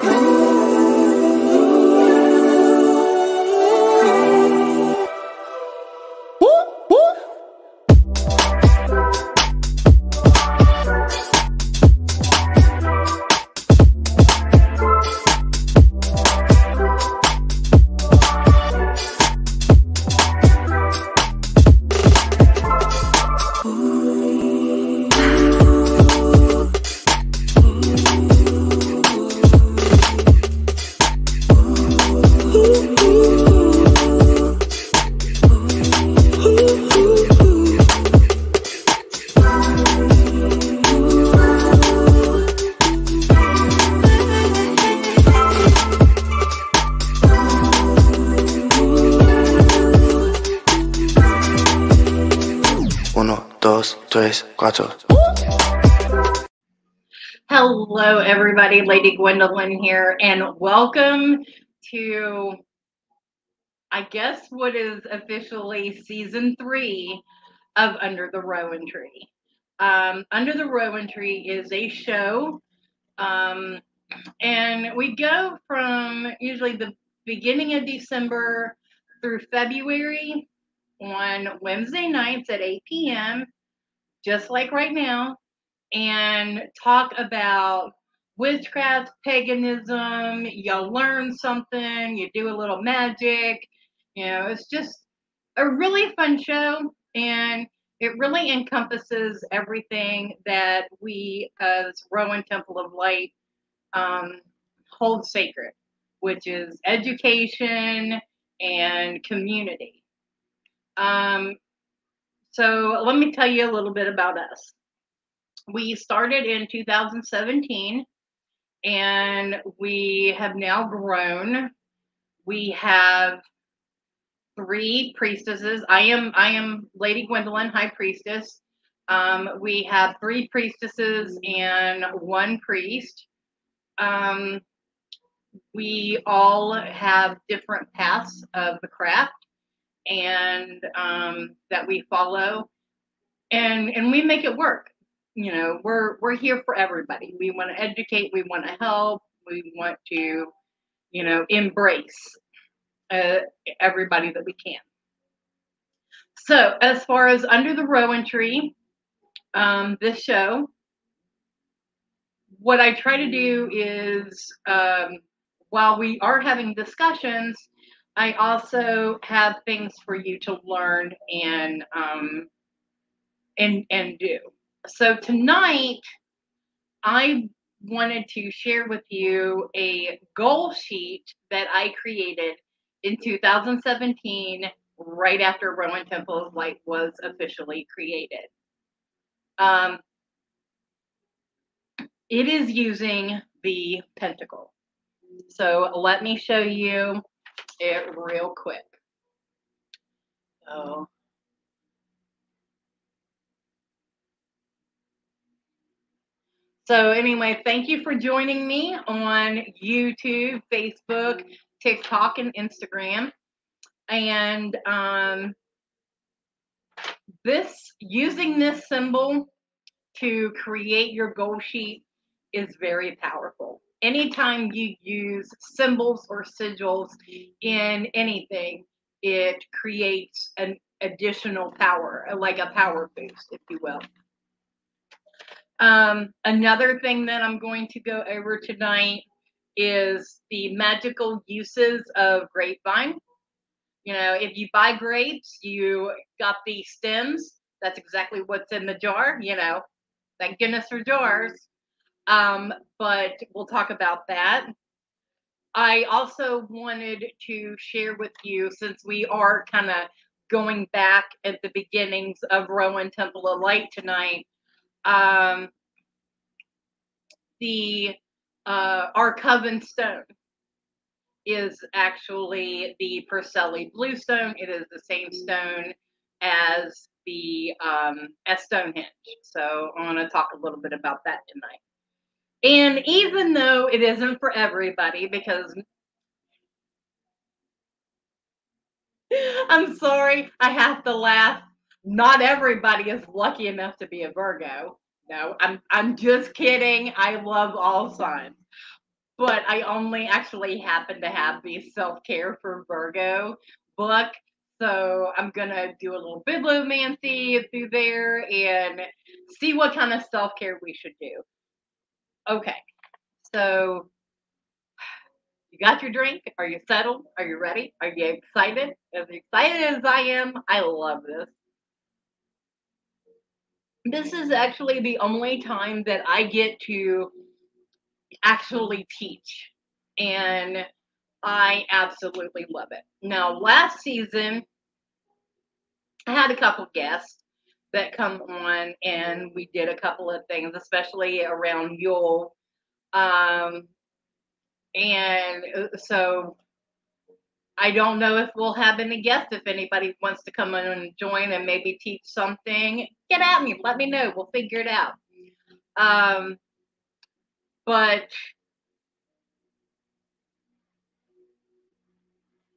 Hello, Gwendolyn here, and welcome to, I guess, what is officially season three of Under the Rowan Tree. Um, Under the Rowan Tree is a show, um, and we go from usually the beginning of December through February on Wednesday nights at 8 p.m., just like right now and talk about witchcraft, paganism. You learn something, you do a little magic. You know, it's just a really fun show, and it really encompasses everything that we, as Rowan Temple of Light, um, hold sacred, which is education and community. Um, so, let me tell you a little bit about us we started in 2017 and we have now grown. We have three priestesses. I am I am Lady Gwendolyn, High Priestess. Um, we have three priestesses and one priest. Um, we all have different paths of the craft and um, that we follow, and and we make it work you know we're we're here for everybody. We want to educate we want to help we want to you know embrace uh, everybody that we can. So as far as under the rowan tree um, this show what i try to do is um, while we are having discussions i also have things for you to learn and um, and and do so tonight, I wanted to share with you a goal sheet that I created in 2017, right after Rowan Temple of Light was officially created. Um, it is using the pentacle. So let me show you it real quick. Oh, So, anyway, thank you for joining me on YouTube, Facebook, TikTok, and Instagram. And um, this using this symbol to create your goal sheet is very powerful. Anytime you use symbols or sigils in anything, it creates an additional power, like a power boost, if you will. Um, another thing that I'm going to go over tonight is the magical uses of grapevine. You know, if you buy grapes, you got the stems. That's exactly what's in the jar. You know, thank goodness for jars. Um, but we'll talk about that. I also wanted to share with you, since we are kind of going back at the beginnings of Rowan Temple of Light tonight, um, the uh, our coven stone is actually the Preseli bluestone. It is the same stone as the um, as Stonehenge. So I want to talk a little bit about that tonight. And even though it isn't for everybody, because I'm sorry, I have to laugh. Not everybody is lucky enough to be a Virgo. No, I'm I'm just kidding. I love all signs. but I only actually happen to have the self care for Virgo book. So I'm gonna do a little bibliomancy through there and see what kind of self care we should do. Okay, so you got your drink? Are you settled? Are you ready? Are you excited? As excited as I am, I love this. This is actually the only time that I get to actually teach. And I absolutely love it. Now, last season, I had a couple guests that come on and we did a couple of things, especially around Yule. Um, and uh, so I don't know if we'll have any guests. If anybody wants to come in and join and maybe teach something, get at me. Let me know. We'll figure it out. Um, but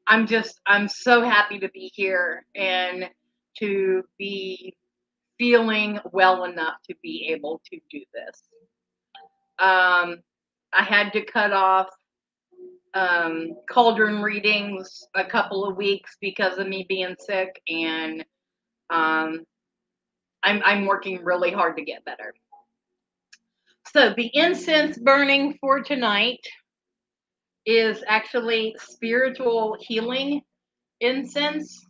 I'm just, I'm so happy to be here and to be feeling well enough to be able to do this. Um, I had to cut off um, cauldron readings a couple of weeks because of me being sick, and um, I'm I'm working really hard to get better. So the incense burning for tonight is actually spiritual healing incense,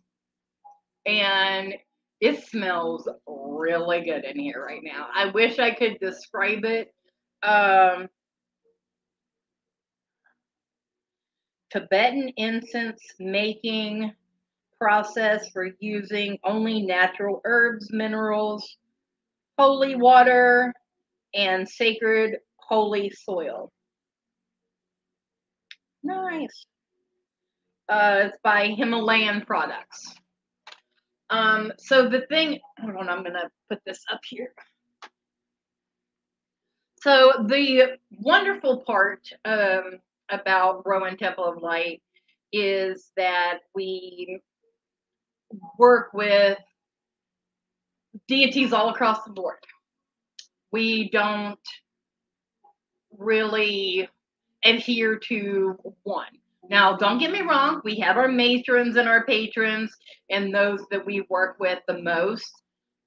and it smells really good in here right now. I wish I could describe it. Um, Tibetan incense making process for using only natural herbs, minerals, holy water, and sacred holy soil. Nice. Uh, it's by Himalayan Products. Um, so the thing, hold on, I'm gonna put this up here. So the wonderful part um, about Rowan Temple of Light is that we work with deities all across the board. We don't really adhere to one. Now, don't get me wrong, we have our matrons and our patrons and those that we work with the most.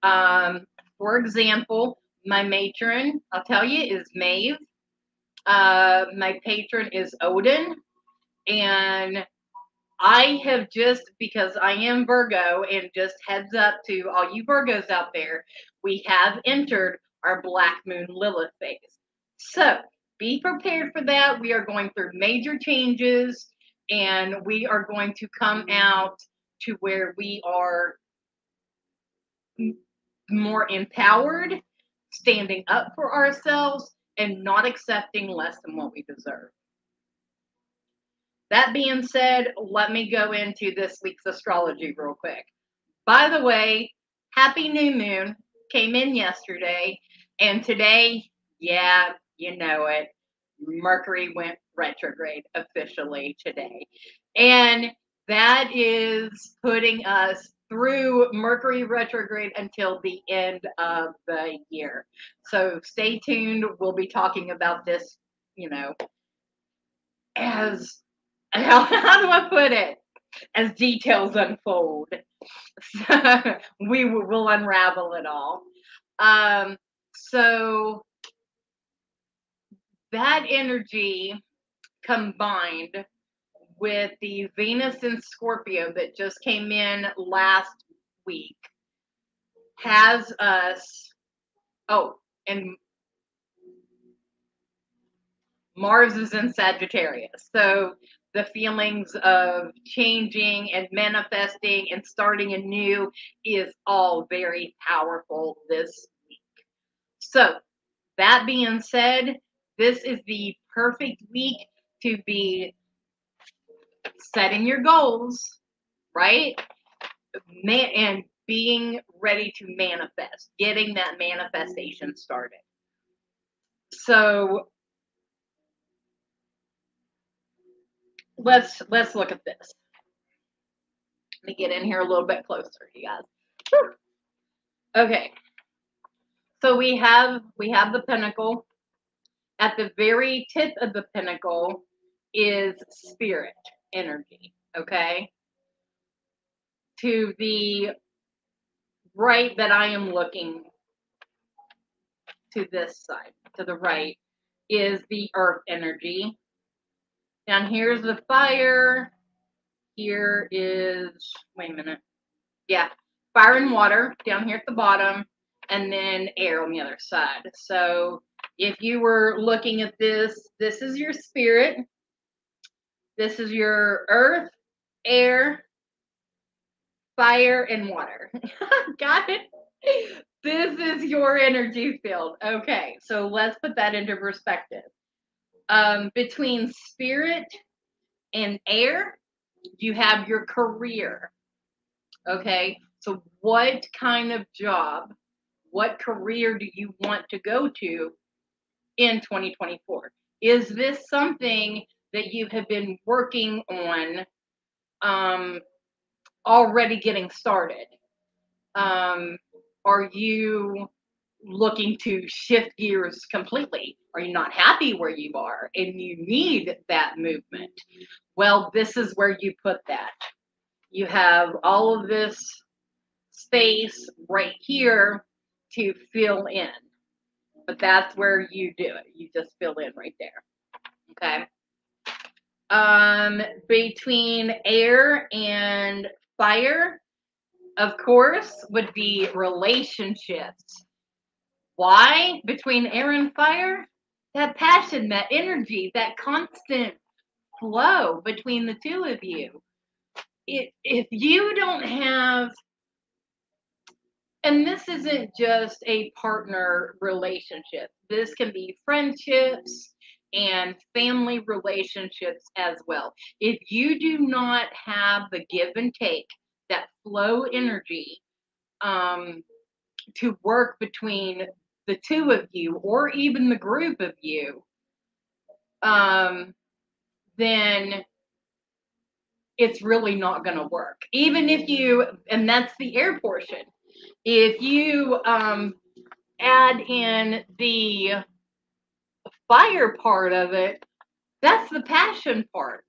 Um, for example, my matron, I'll tell you, is Maeve. Uh, my patron is Odin, and I have just because I am Virgo, and just heads up to all you Virgos out there, we have entered our Black Moon Lilith phase. So be prepared for that. We are going through major changes, and we are going to come out to where we are more empowered, standing up for ourselves, and not accepting less than what we deserve. That being said, let me go into this week's astrology real quick. By the way, happy new moon came in yesterday, and today, yeah, you know it, Mercury went retrograde officially today. And that is putting us through Mercury retrograde until the end of the year. So stay tuned. We'll be talking about this, you know, as how, how do I put it? As details unfold. So we will unravel it all. Um, so that energy combined with the Venus in Scorpio that just came in last week has us. Oh, and Mars is in Sagittarius. So the feelings of changing and manifesting and starting anew is all very powerful this week. So, that being said, this is the perfect week to be setting your goals, right? Man, and being ready to manifest, getting that manifestation started. So let's let's look at this. Let me get in here a little bit closer, you guys. Okay. So we have we have the pentacle. At the very tip of the pentacle is spirit energy, okay? To the right that I am looking to this side, to the right, is the earth energy. Down here's the fire. Here is, wait a minute. Yeah, fire and water down here at the bottom, and then air on the other side. So if you were looking at this, this is your spirit. This is your earth, air, fire, and water. Got it? This is your energy field. Okay, so let's put that into perspective. Um, between spirit and air, you have your career. Okay, so what kind of job, what career do you want to go to in 2024? Is this something that you have been working on um, already getting started? Um, are you looking to shift gears completely? Are you not happy where you are and you need that movement? Well, this is where you put that. You have all of this space right here to fill in. But that's where you do it. You just fill in right there. Okay. Um, between air and fire, of course, would be relationships. Why? Between air and fire? That passion, that energy, that constant flow between the two of you. If, if you don't have, and this isn't just a partner relationship, this can be friendships and family relationships as well. If you do not have the give and take, that flow energy um, to work between the two of you or even the group of you, um, then it's really not going to work. Even if you, and that's the air portion, if you um, add in the fire part of it, that's the passion part.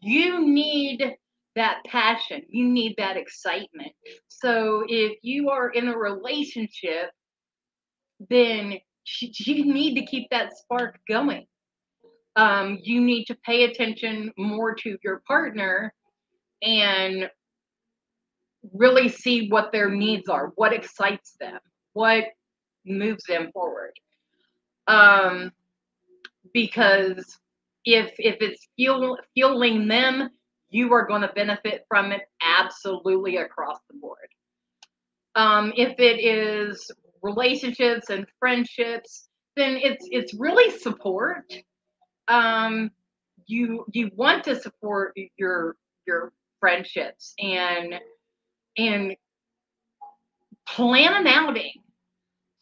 You need that passion, you need that excitement. So if you are in a relationship, then you need to keep that spark going. Um, you need to pay attention more to your partner and really see what their needs are, what excites them, what moves them forward. Um, because if if it's fuel, fueling them you are going to benefit from it absolutely across the board. Um, if it is relationships and friendships, then it's it's really support. Um, you you want to support your your friendships and and plan an outing.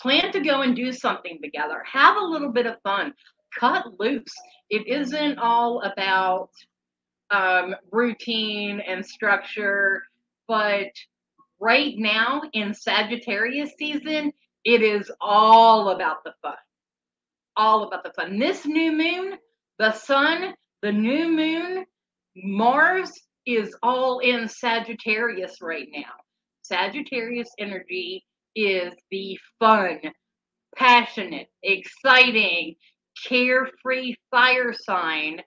Plan to go and do something together. Have a little bit of fun. Cut loose. It isn't all about um, routine and structure. But right now in Sagittarius season, it is all about the fun. All about the fun. This new moon, the sun, the new moon, Mars is all in Sagittarius right now. Sagittarius energy is the fun, passionate, exciting, carefree fire sign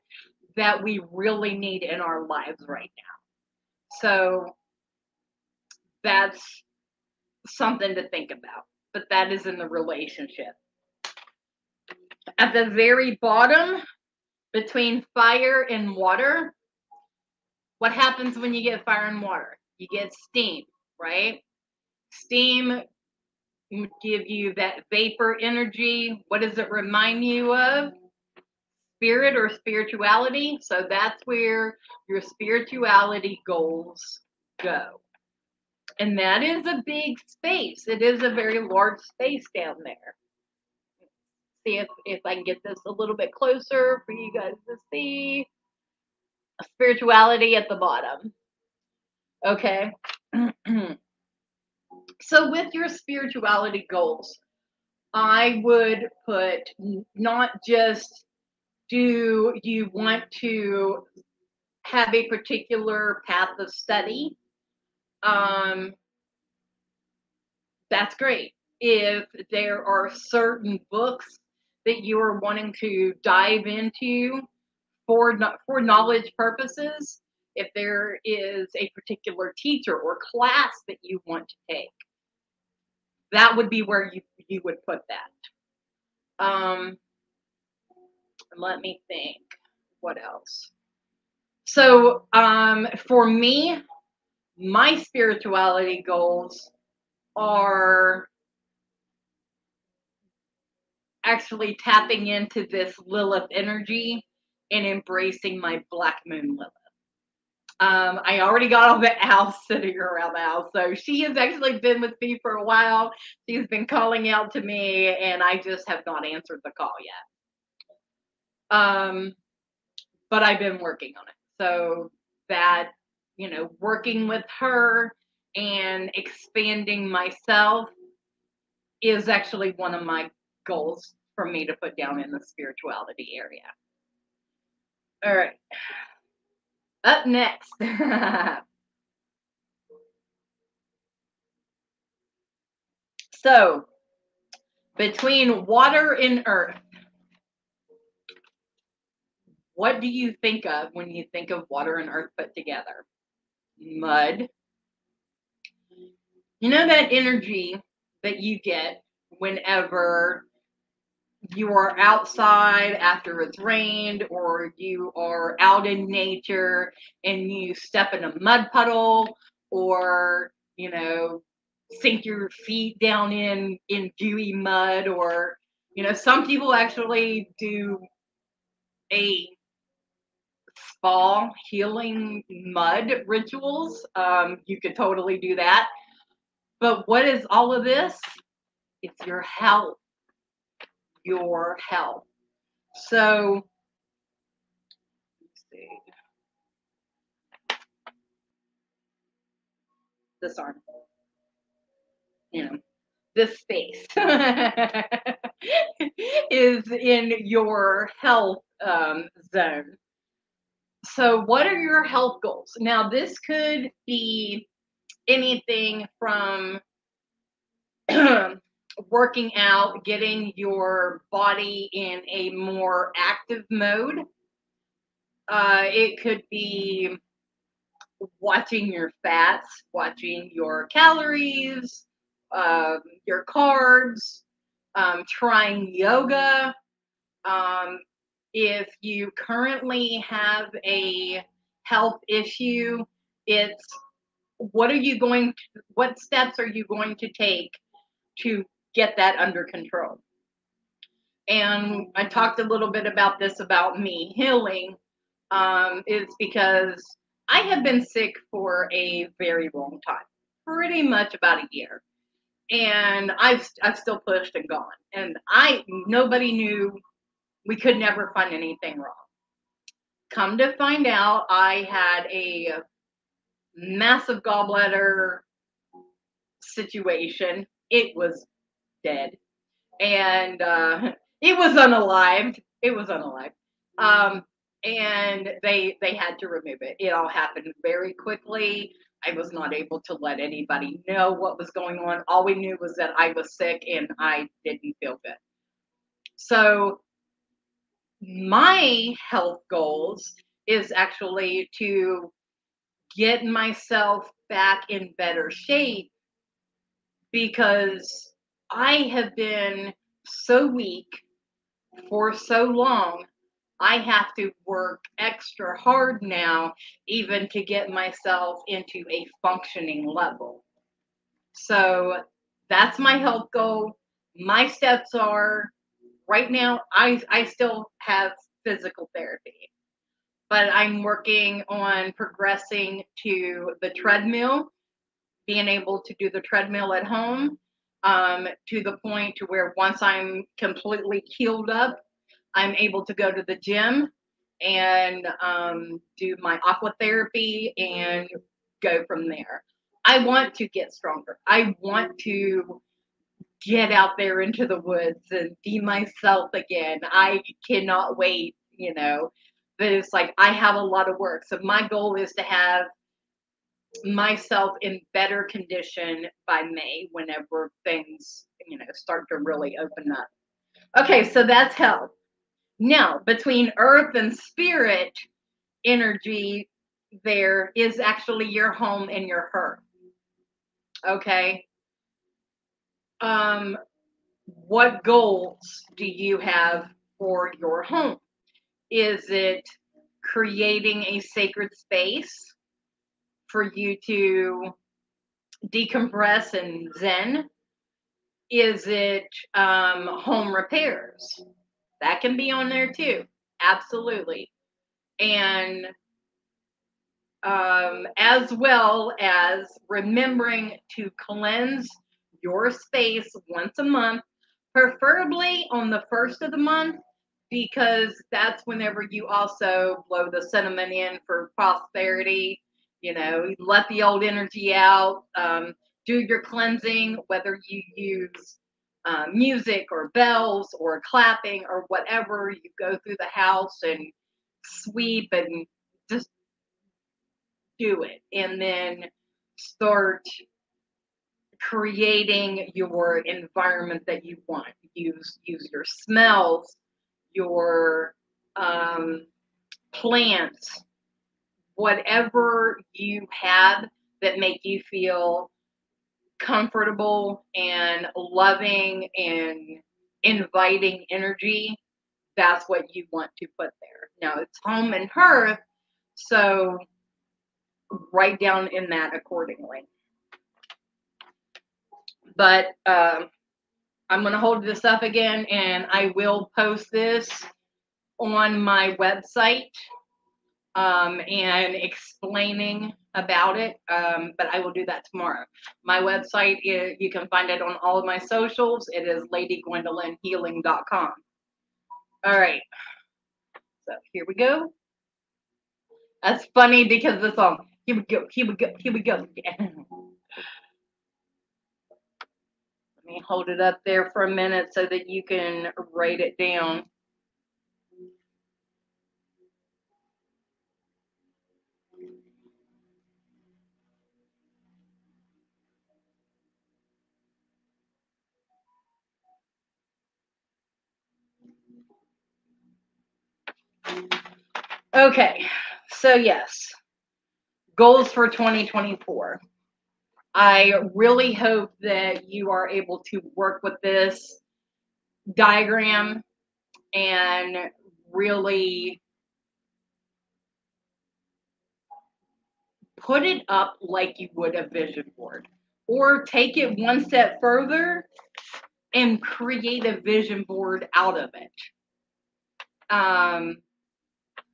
that we really need in our lives right now. So that's something to think about. But that is in the relationship. At the very bottom, between fire and water, what happens when you get fire and water? You get steam, right? Steam give you that vapor energy. What does it remind you of? spirit or spirituality. So that's where your spirituality goals go. And that is a big space. It is a very large space down there. See if, if I can get this a little bit closer for you guys to see. Spirituality at the bottom. Okay. so with your spirituality goals, I would put not just do you want to have a particular path of study. Um, that's great. If there are certain books that you are wanting to dive into for for knowledge purposes, if there is a particular teacher or class that you want to take, that would be where you you would put that. Um, let me think. What else? So, um, for me, my spirituality goals are actually tapping into this Lilith energy and embracing my black moon Lilith. Um, I already got all the house sitting around the house. So she has actually been with me for a while. She's been calling out to me, and I just have not answered the call yet. Um, but I've been working on it. So that, you know, working with her and expanding myself is actually one of my goals for me to put down in the spirituality area. All right. Up next. so, between water and earth, what do you think of when you think of water and earth put together? Mud. You know that energy that you get whenever you are outside after it's rained or you are out in nature and you step in a mud puddle or you know sink your feet down in in dewy mud or you know some people actually do a spa healing mud rituals. Um, you could totally do that. But what is all of this? It's your health your health. So. This arm, you know, this space is in your health um, zone. So, what are your health goals? Now, this could be anything from working out, getting your body in a more active mode. Uh, it could be watching your fats, watching your calories, um, your carbs, um, trying yoga. Um, if you currently have a health issue, it's what are you going to, what steps are you going to take to get that under control. And I talked a little bit about this about me healing. Um, is because I have been sick for a very long time, pretty much about a year, and I've I've still pushed and gone, and I nobody knew we could never find anything wrong. Come to find out, I had a massive gallbladder situation. It was dead, and uh, it was unalived. It was unalived, um, and they they had to remove it. It all happened very quickly. I was not able to let anybody know what was going on. All we knew was that I was sick and I didn't feel good. So my health goals is actually to get myself back in better shape because I have been so weak for so long. I have to work extra hard now, even to get myself into a functioning level. So that's my health goal. My steps are right now, I, I still have physical therapy, but I'm working on progressing to the treadmill, being able to do the treadmill at home um, to the point to where once I'm completely healed up, I'm able to go to the gym and um, do my aqua therapy and go from there. I want to get stronger. I want to get out there into the woods and be myself again. I cannot wait, you know. But it's like I have a lot of work. So my goal is to have myself in better condition by May whenever things, you know, start to really open up. Okay, so that's health. Now, between earth and spirit energy, there is actually your home and your hearth. Okay. Um, what goals do you have for your home? Is it creating a sacred space for you to decompress and zen? Is it um, home repairs? That can be on there too. Absolutely. And um, as well as remembering to cleanse your space once a month, preferably on the first of the month, because that's whenever you also blow the cinnamon in for prosperity. You know, let the old energy out. Um, do your cleansing, whether you use um, music or bells or clapping or whatever. You go through the house and sweep and just do it. And then start creating your environment that you want. Use use your smells, your um, plants, whatever you have that make you feel comfortable and loving and inviting energy, that's what you want to put there. Now it's home and hearth, so write down in that accordingly. But uh, I'm going to hold this up again and I will post this on my website um, and explaining about it. Um, but I will do that tomorrow. My website, is, you can find it on all of my socials. It is ladygwendolynhealing.com. All right. So here we go. That's funny because the song. Here we go. Here we go. Here we go. Let me hold it up there for a minute so that you can write it down. Okay, so yes, goals for 2024. I really hope that you are able to work with this diagram and really put it up like you would a vision board or take it one step further and create a vision board out of it. Um,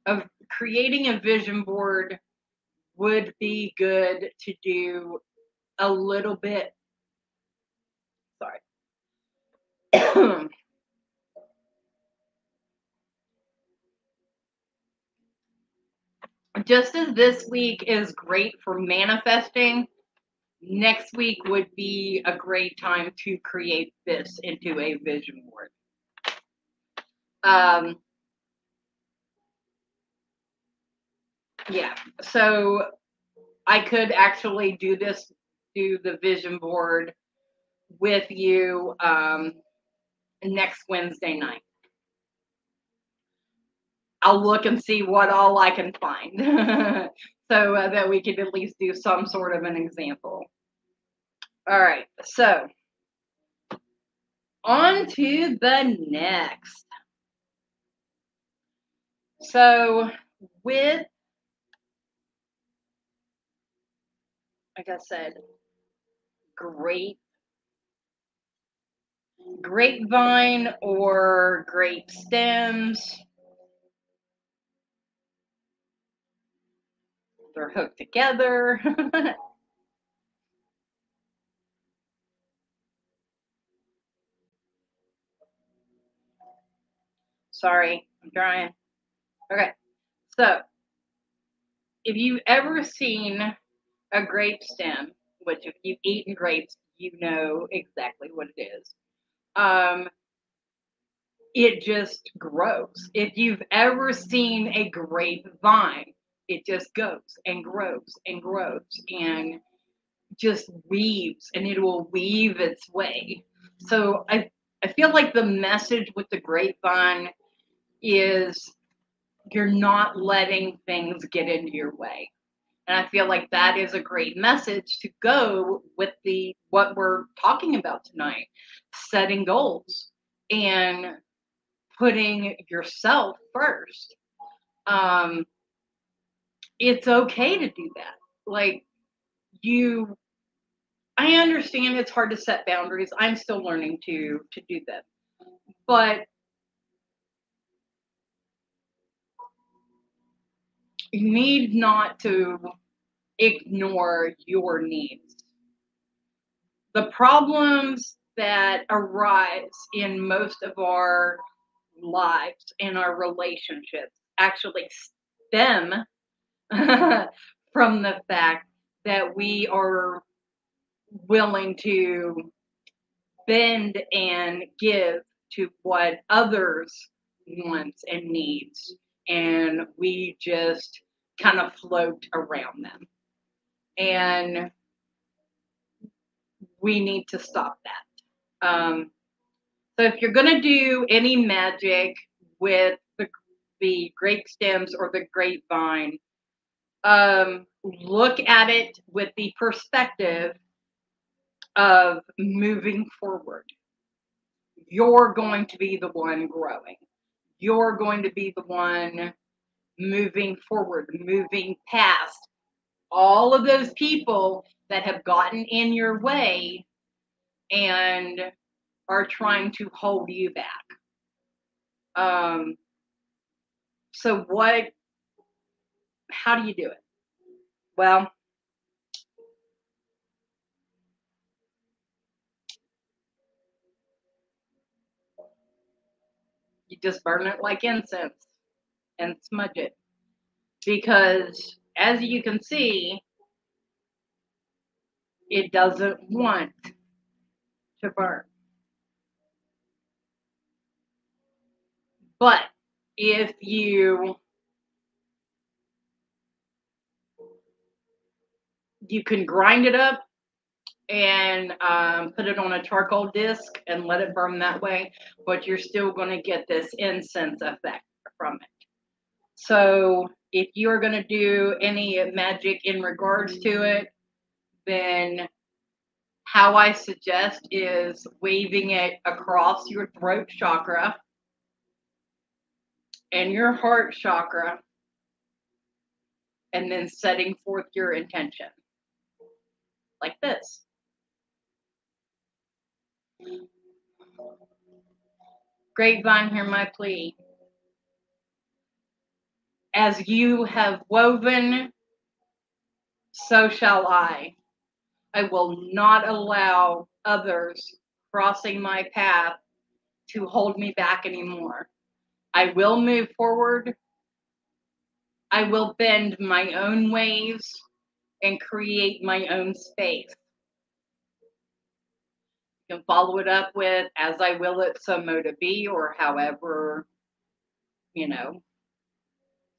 of creating a vision board would be good to do a little bit. Sorry. Just as this week is great for manifesting, next week would be a great time to create this into a vision board. Um, Yeah. So I could actually do this, do the vision board with you um, next Wednesday night. I'll look and see what all I can find so uh, that we could at least do some sort of an example. All right. So on to the next. So with like I said, grape, grapevine or grape stems. They're hooked together. Sorry, I'm trying. Okay, so if you've ever seen a grape stem, which if you've eaten grapes, you know exactly what it is. um, it just grows. If you've ever seen a grapevine, it just goes and grows and grows and just weaves and it will weave its way. So I I feel like the message with the grapevine is you're not letting things get into your way. And I feel like that is a great message to go with the what we're talking about tonight, setting goals and putting yourself first. Um it's okay to do that. Like you I understand it's hard to set boundaries. I'm still learning to to do that. But you need not to ignore your needs. The problems that arise in most of our lives and our relationships actually stem from the fact that we are willing to bend and give to what others wants and needs and we just kind of float around them and we need to stop that um, so if you're going to do any magic with the, the grape stems or the grapevine um, look at it with the perspective of moving forward. You're going to be the one growing. You're going to be the one moving forward, moving past all of those people that have gotten in your way and are trying to hold you back. Um, so, what, how do you do it? Well, just burn it like incense and smudge it. Because as you can see, it doesn't want to burn. But if you you can grind it up and um, put it on a charcoal disc and let it burn that way, but you're still going to get this incense effect from it. So if you're going to do any magic in regards to it, then how I suggest is waving it across your throat chakra and your heart chakra, and then setting forth your intention like this. Grapevine, hear my plea. As you have woven, so shall I. I will not allow others crossing my path to hold me back anymore. I will move forward. I will bend my own ways and create my own space can follow it up with as I will it, so mote be, or however, you know,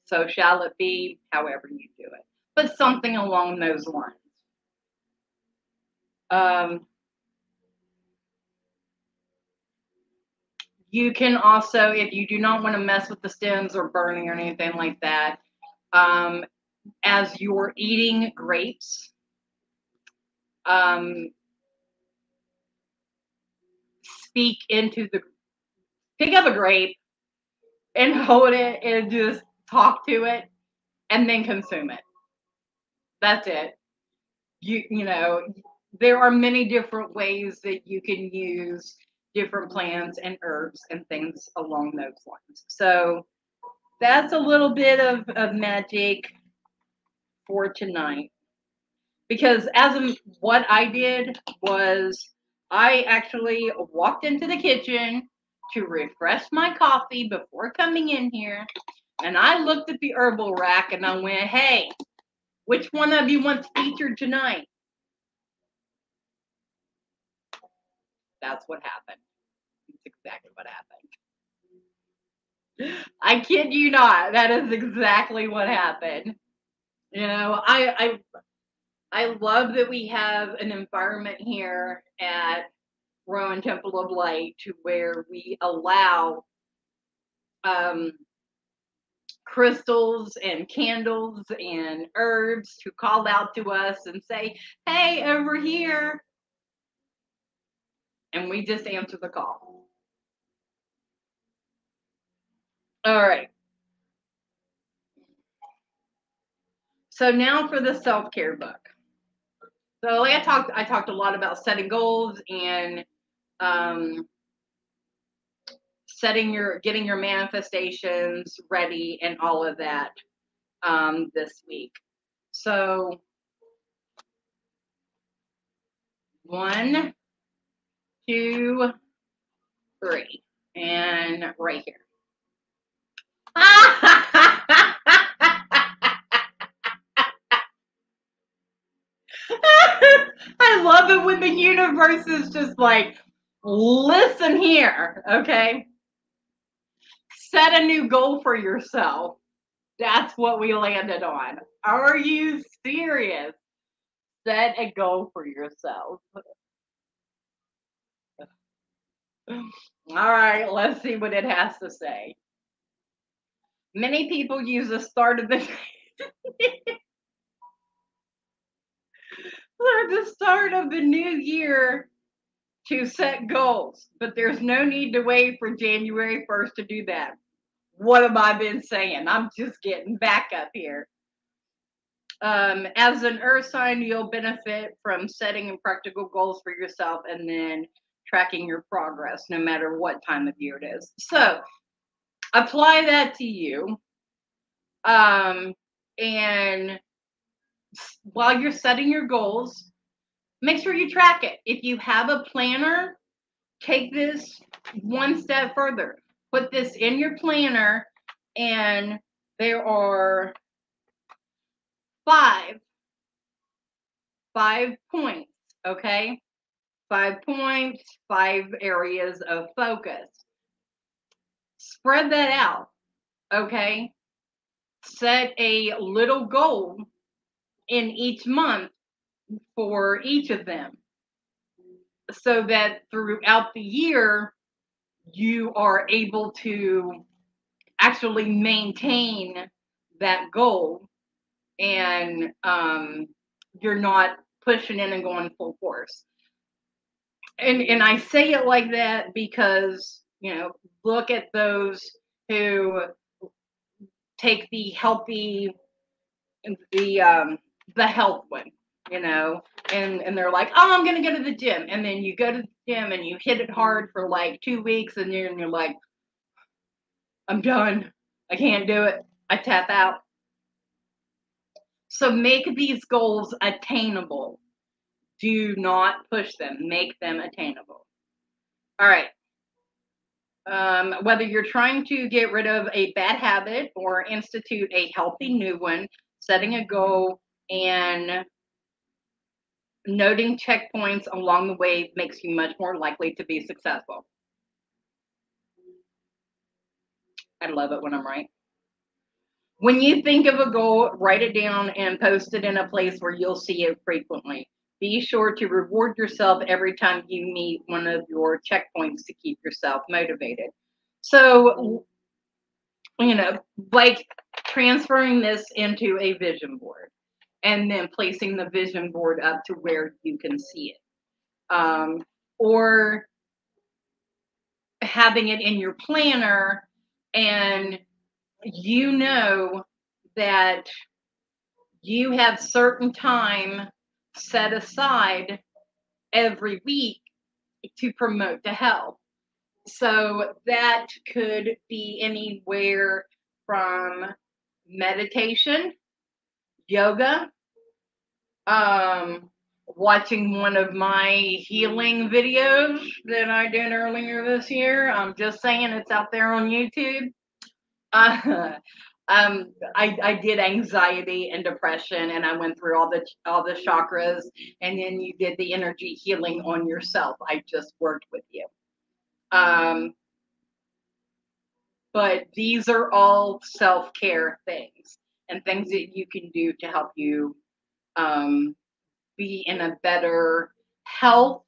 so shall it be, however you do it. But something along those lines. Um, you can also, if you do not want to mess with the stems or burning or anything like that, um, as you're eating grapes, um, speak into the pick up a grape and hold it and just talk to it and then consume it. That's it. You you know, there are many different ways that you can use different plants and herbs and things along those lines. So that's a little bit of, of magic for tonight. Because as of what I did was I actually walked into the kitchen to refresh my coffee before coming in here. And I looked at the herbal rack and I went, hey, which one of you wants featured tonight? That's what happened. exactly what happened. I kid you not. That is exactly what happened. You know, I I I love that we have an environment here at Rowan Temple of Light to where we allow um, crystals and candles and herbs to call out to us and say, hey, over here. And we just answer the call. All right. So now for the self-care book. So like I talked, I talked a lot about setting goals and um, setting your getting your manifestations ready and all of that um, this week. So one, two, three, and right here. I love it when the universe is just like, listen here, okay? set a new goal for yourself. That's what we landed on. Are you serious? Set a goal for yourself. All right, let's see what it has to say. Many people use the start of the the start of the new year to set goals, but there's no need to wait for January 1st to do that. What have I been saying? I'm just getting back up here. Um, as an earth sign, you'll benefit from setting practical goals for yourself and then tracking your progress no matter what time of year it is. So apply that to you. Um, and while you're setting your goals, make sure you track it. If you have a planner, take this one step further. Put this in your planner, and there are five five points, okay? Five points, five areas of focus. Spread that out, okay? Set a little goal in each month for each of them so that throughout the year you are able to actually maintain that goal. And um, you're not pushing in and going full force. And and i say it like that because you know look at those who take the healthy the um the health one you know, and and they're like, oh, I'm gonna go to the gym, and then you go to the gym and you hit it hard for like two weeks, and you're, you're like, I'm done, I can't do it, I tap out. So make these goals attainable. Do not push them. Make them attainable. All right. Um, whether you're trying to get rid of a bad habit or institute a healthy new one, setting a goal and noting checkpoints along the way makes you much more likely to be successful. I love it when I'm right. When you think of a goal, write it down and post it in a place where you'll see it frequently. Be sure to reward yourself every time you meet one of your checkpoints to keep yourself motivated. So, you know, like transferring this into a vision board and then placing the vision board up to where you can see it. Um, or having it in your planner and you know that you have certain time set aside every week to promote the health. So that could be anywhere from meditation yoga, um, watching one of my healing videos that I did earlier this year. I'm just saying it's out there on YouTube. Uh, um, I, I did anxiety and depression, and I went through all the all the chakras, and then you did the energy healing on yourself. I just worked with you. Um, but these are all self care things and things that you can do to help you um, be in a better health.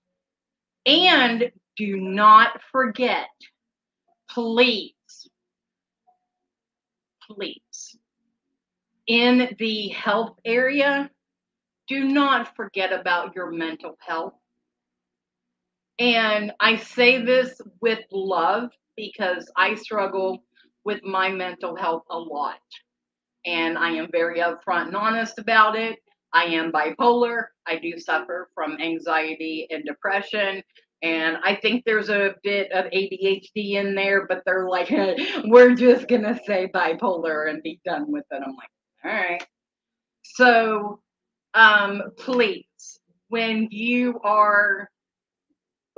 And do not forget, please, please, in the health area, do not forget about your mental health. And I say this with love because I struggle with my mental health a lot. And I am very upfront and honest about it. I am bipolar. I do suffer from anxiety and depression. And I think there's a bit of ADHD in there, but they're like, we're just going to say bipolar and be done with it. I'm like, all right. So um, please, when you are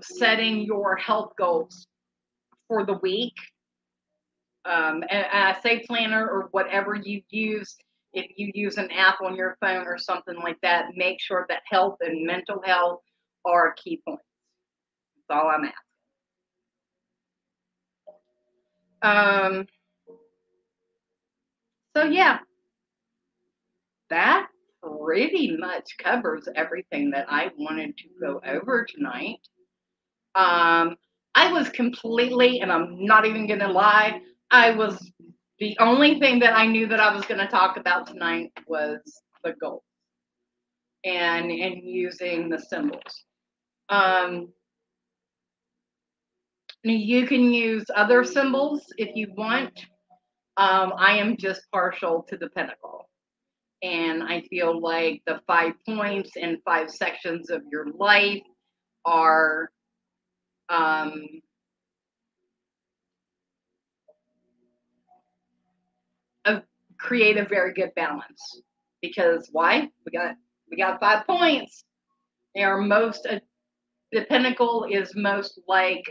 setting your health goals for the week, um, and, I say planner or whatever you use, if you use an app on your phone or something like that, make sure that health and mental health are key points. That's all I'm asking. Um, so yeah, that pretty much covers everything that I wanted to go over tonight. Um, I was completely, and I'm not even going to lie, I was the only thing that I knew that I was going to talk about tonight was the goal and and using the symbols. Um, you can use other symbols if you want. Um, I am just partial to the pentacle. And I feel like the five points and five sections of your life are um, a, create a very good balance. Because why? We got we got five points. They are most uh, the pentacle is most like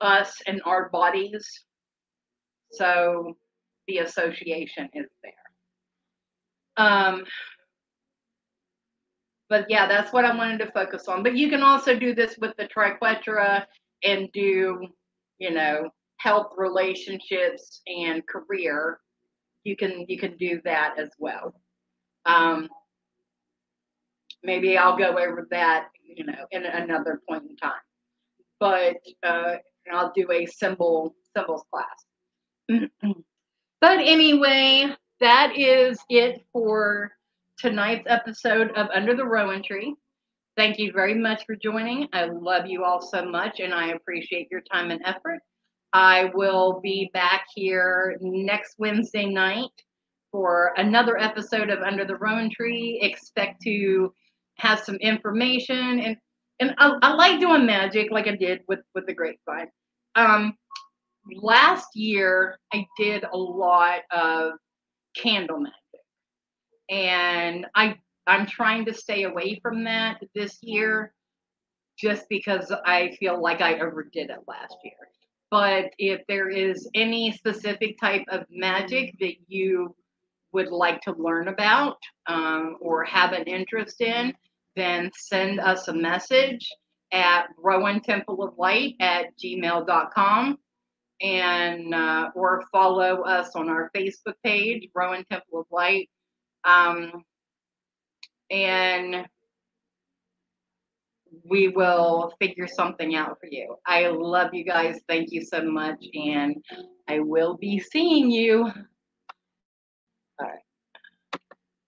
us and our bodies. So the association is there. Um, but yeah, that's what I wanted to focus on. But you can also do this with the triquetra and do, you know, health, relationships, and career. You can you can do that as well. Um, maybe I'll go over that, you know, in another point in time. But uh, I'll do a symbol symbols class. but anyway, that is it for tonight's episode of Under the Rowan Tree. Thank you very much for joining. I love you all so much and I appreciate your time and effort. I will be back here next Wednesday night for another episode of Under the Rowan Tree. Expect to have some information and and I, I like doing magic like I did with with the grapevine. Um, last year I did a lot of candle magic. And I I'm trying to stay away from that this year just because I feel like I overdid it last year. But if there is any specific type of magic that you would like to learn about um, or have an interest in, then send us a message at Rowan Temple of Light at gmail.com and uh, or follow us on our Facebook page, Rowan Temple of Light. Um, and we will figure something out for you. I love you guys. Thank you so much. And I will be seeing you. All right.